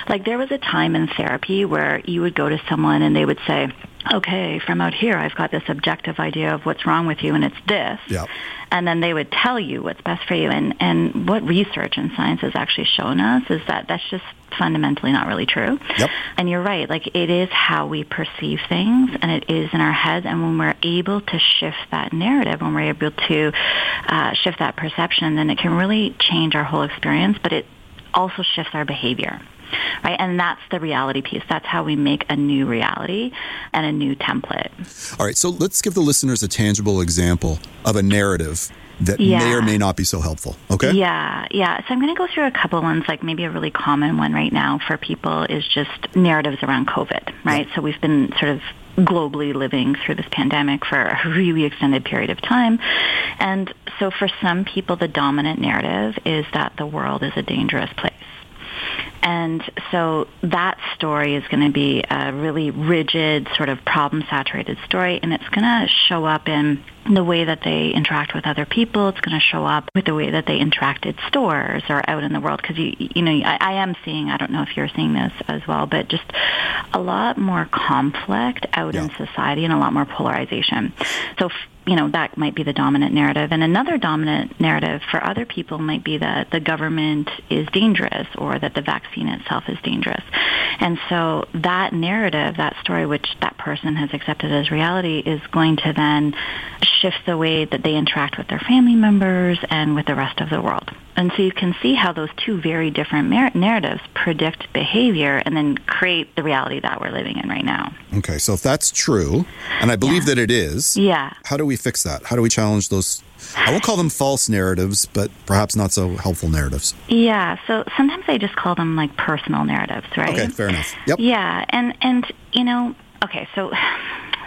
like there was a time in therapy where you would go to someone and they would say, "Okay, from out here I've got this objective idea of what's wrong with you and it's this." Yeah. And then they would tell you what's best for you and and what research and science has actually shown us is that that's just fundamentally not really true. Yep. And you're right. Like it is how we perceive things and it is in our heads. And when we're able to shift that narrative, when we're able to uh, shift that perception, then it can really change our whole experience, but it also shifts our behavior. Right. And that's the reality piece. That's how we make a new reality and a new template. All right, so let's give the listeners a tangible example of a narrative that may or may not be so helpful. Okay? Yeah, yeah. So I'm going to go through a couple ones. Like maybe a really common one right now for people is just narratives around COVID, right? So we've been sort of globally living through this pandemic for a really extended period of time. And so for some people, the dominant narrative is that the world is a dangerous place. And so that story is going to be a really rigid, sort of problem-saturated story, and it's going to show up in the way that they interact with other people. It's going to show up with the way that they interact at stores or out in the world. Because you, you know, I, I am seeing. I don't know if you're seeing this as well, but just a lot more conflict out in society and a lot more polarization. So. You know, that might be the dominant narrative. And another dominant narrative for other people might be that the government is dangerous or that the vaccine itself is dangerous. And so that narrative, that story which that person has accepted as reality is going to then shift the way that they interact with their family members and with the rest of the world. And so you can see how those two very different mar- narratives predict behavior and then create the reality that we're living in right now. Okay, so if that's true, and I believe Yeah. that it is, Yeah. how do we fix that? How do we challenge those? I won't call them false narratives, but perhaps not so helpful narratives. Yeah, so sometimes I just call them like personal narratives, right? Okay, fair enough. Yep. Yeah, and and you know, okay, so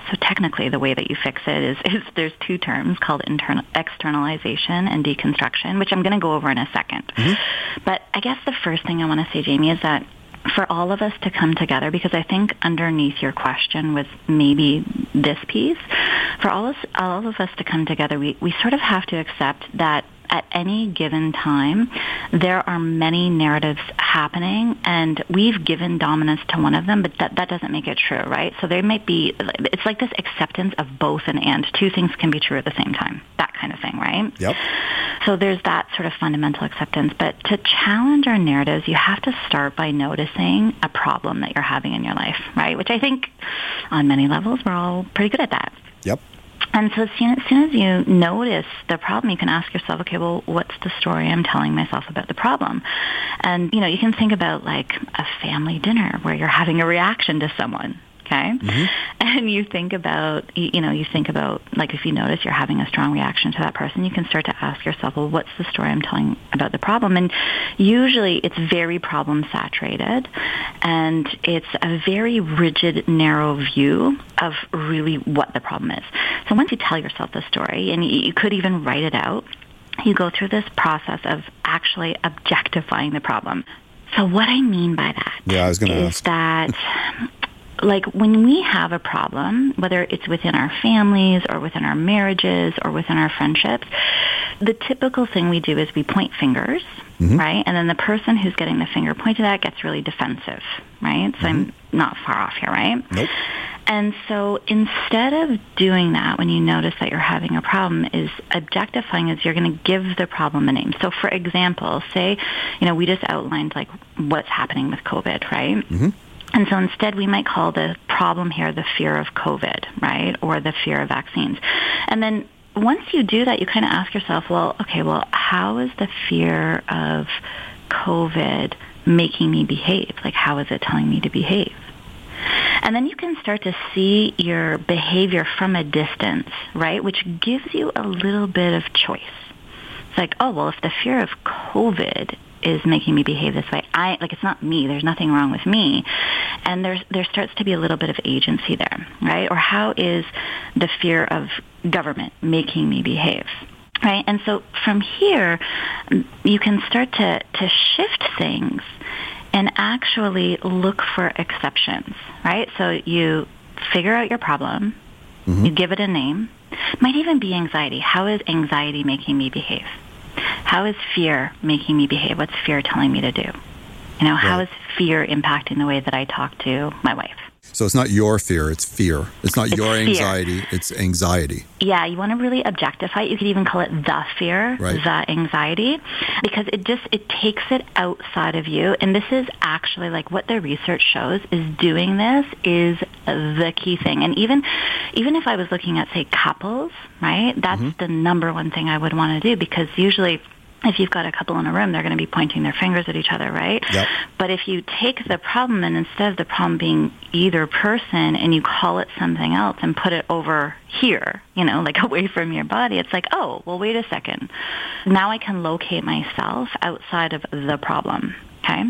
so technically the way that you fix it is is there's two terms called internal externalization and deconstruction, which I'm going to go over in a 2nd Mm-hmm. But I guess the first thing I want to say, Jamie, is that for all of us to come together, because I think underneath your question was maybe this piece, for all of, all of us to come together, we, we sort of have to accept that at any given time, there are many narratives happening, and we've given dominance to one of them, but that, that doesn't make it true, right? So there might be, it's like this acceptance of both and and. Two things can be true at the same time, that kind of thing, right? Yep. So there's that sort of fundamental acceptance. But to challenge our narratives, you have to start by noticing a problem that you're having in your life, right? Which I think on many levels, we're all pretty good at that. Yep. And so as soon, as soon as you notice the problem, you can ask yourself, okay, well, what's the story I'm telling myself about the problem? And, you know, you can think about like a family dinner where you're having a reaction to someone, okay? Mm-hmm. And you think about, you know, you think about, like, if you notice you're having a strong reaction to that person, you can start to ask yourself, well, what's the story I'm telling about the problem? And usually it's very problem saturated and it's a very rigid, narrow view of really what the problem is. So once you tell yourself the story, and you could even write it out, you go through this process of actually objectifying the problem. So what I mean by that yeah, I was going to is ask. that like when we have a problem, whether it's within our families or within our marriages or within our friendships, the typical thing we do is we point fingers, mm-hmm. right? And then the person who's getting the finger pointed at gets really defensive, right? So mm-hmm. I'm not far off here, right? Nope. And so instead of doing that when you notice that you're having a problem is objectifying is you're going to give the problem a name. So for example, say, you know, we just outlined like what's happening with COVID, right? Mm-hmm. And so instead, we might call the problem here the fear of COVID, right, or the fear of vaccines. And then once you do that, you kind of ask yourself, well, okay, well, how is the fear of COVID making me behave? Like, how is it telling me to behave? And then you can start to see your behavior from a distance, right, which gives you a little bit of choice. It's like, oh, well, if the fear of COVID is making me behave this way. I like it's not me. There's nothing wrong with me. And there's there starts to be a little bit of agency there, right? Or how is the fear of government making me behave? Right? And so from here you can start to to shift things and actually look for exceptions, right? So you figure out your problem, mm-hmm. you give it a name. Might even be anxiety. How is anxiety making me behave? How is fear making me behave? What's fear telling me to do? You know, how is fear impacting the way that I talk to my wife? So it's not your fear, it's fear. It's not it's your fear. anxiety, it's anxiety. Yeah, you want to really objectify it. You could even call it the fear, right. the anxiety, because it just it takes it outside of you. And this is actually like what the research shows is doing this is the key thing. And even even if I was looking at say couples, right? That's mm-hmm. the number one thing I would want to do because usually if you've got a couple in a room, they're going to be pointing their fingers at each other, right? Yep. But if you take the problem and instead of the problem being either person and you call it something else and put it over here, you know, like away from your body, it's like, oh, well, wait a second. Now I can locate myself outside of the problem. Okay.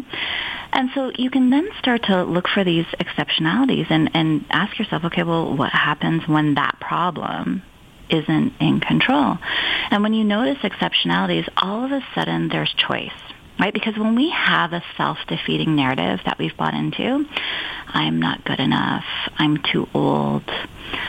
And so you can then start to look for these exceptionalities and, and ask yourself, okay, well, what happens when that problem isn't in control. And when you notice exceptionalities, all of a sudden there's choice, right? Because when we have a self-defeating narrative that we've bought into, I'm not good enough, I'm too old,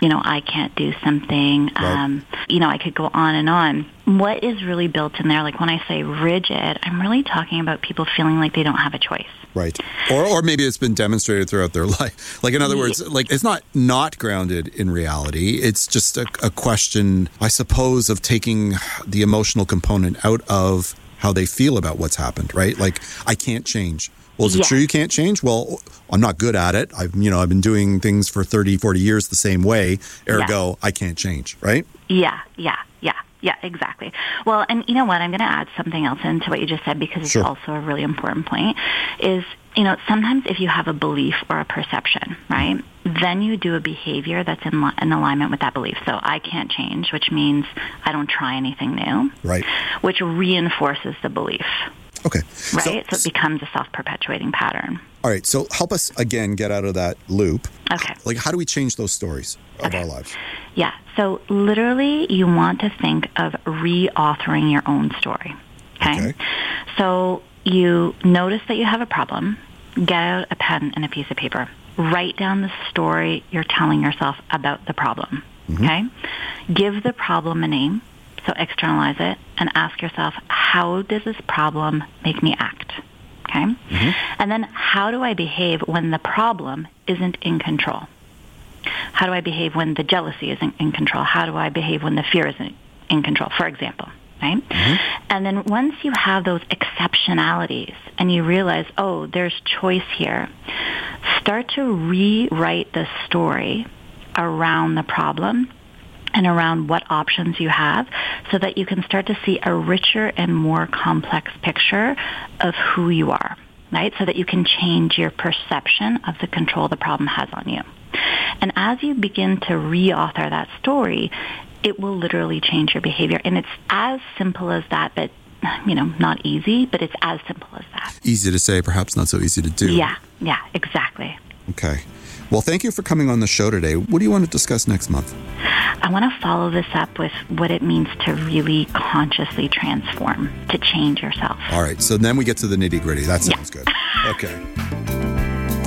you know, I can't do something, right. um, you know, I could go on and on. What is really built in there, like when I say rigid, I'm really talking about people feeling like they don't have a choice. Right. Or, or maybe it's been demonstrated throughout their life. Like, in other words, like it's not not grounded in reality. It's just a, a question, I suppose, of taking the emotional component out of how they feel about what's happened, right? Like, I can't change. Well, is it true you can't change? Well, I'm not good at it. I've, you know, I've been doing things for 30, 40 years the same way. Ergo, yeah. I can't change, right? Yeah, yeah, yeah. Yeah, exactly. Well, and you know what? I'm going to add something else into what you just said because it's sure. also a really important point. Is you know sometimes if you have a belief or a perception, right? Then you do a behavior that's in, li- in alignment with that belief. So I can't change, which means I don't try anything new. Right. Which reinforces the belief. Okay. Right? So, so, it becomes a self perpetuating pattern. All right. So help us again get out of that loop. Okay. Like, how do we change those stories of okay. our lives? Yeah. So literally, you want to think of reauthoring your own story. Okay? okay. So you notice that you have a problem, get out a pen and a piece of paper. Write down the story you're telling yourself about the problem. Mm-hmm. Okay? Give the problem a name. So externalize it and ask yourself, how does this problem make me act? Okay? Mm-hmm. And then how do I behave when the problem isn't in control? How do I behave when the jealousy isn't in control? How do I behave when the fear isn't in control, for example? Right? Mm-hmm. And then once you have those exceptionalities and you realize, oh, there's choice here, start to rewrite the story around the problem and around what options you have so that you can start to see a richer and more complex picture of who you are, right? So that you can change your perception of the control the problem has on you. And as you begin to reauthor that story, it will literally change your behavior. And it's as simple as that, but you know, not easy, but it's as simple as that. Easy to say, perhaps not so easy to do. Yeah, yeah, exactly. Okay. Well, thank you for coming on the show today. What do you want to discuss next month? I want to follow this up with what it means to really consciously transform, to change yourself. All right. So then we get to the nitty gritty. That sounds yeah. good. Okay.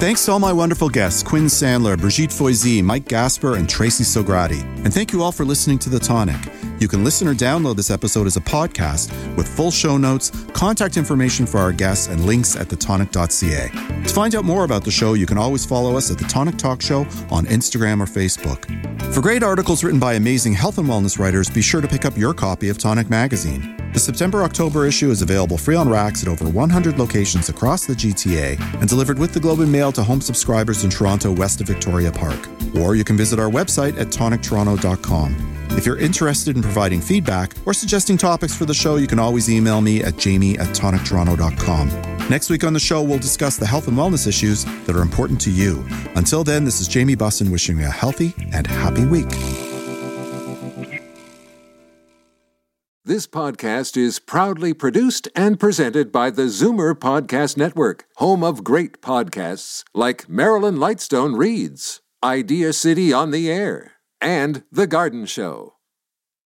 Thanks to all my wonderful guests, Quinn Sandler, Brigitte Foisy, Mike Gaspar, and Tracy Sograti. And thank you all for listening to The Tonic. You can listen or download this episode as a podcast with full show notes, contact information for our guests, and links at thetonic.ca. To find out more about the show, you can always follow us at The Tonic Talk Show on Instagram or Facebook. For great articles written by amazing health and wellness writers, be sure to pick up your copy of Tonic Magazine. The September October issue is available free on racks at over 100 locations across the GTA and delivered with the Globe and Mail to home subscribers in Toronto, west of Victoria Park. Or you can visit our website at tonictoronto.com. If you're interested in providing feedback or suggesting topics for the show, you can always email me at jamie at tonictoronto.com. Next week on the show, we'll discuss the health and wellness issues that are important to you. Until then, this is Jamie Bussin wishing you a healthy and happy week. This podcast is proudly produced and presented by the Zoomer Podcast Network, home of great podcasts like Marilyn Lightstone Reads, Idea City on the Air, and The Garden Show.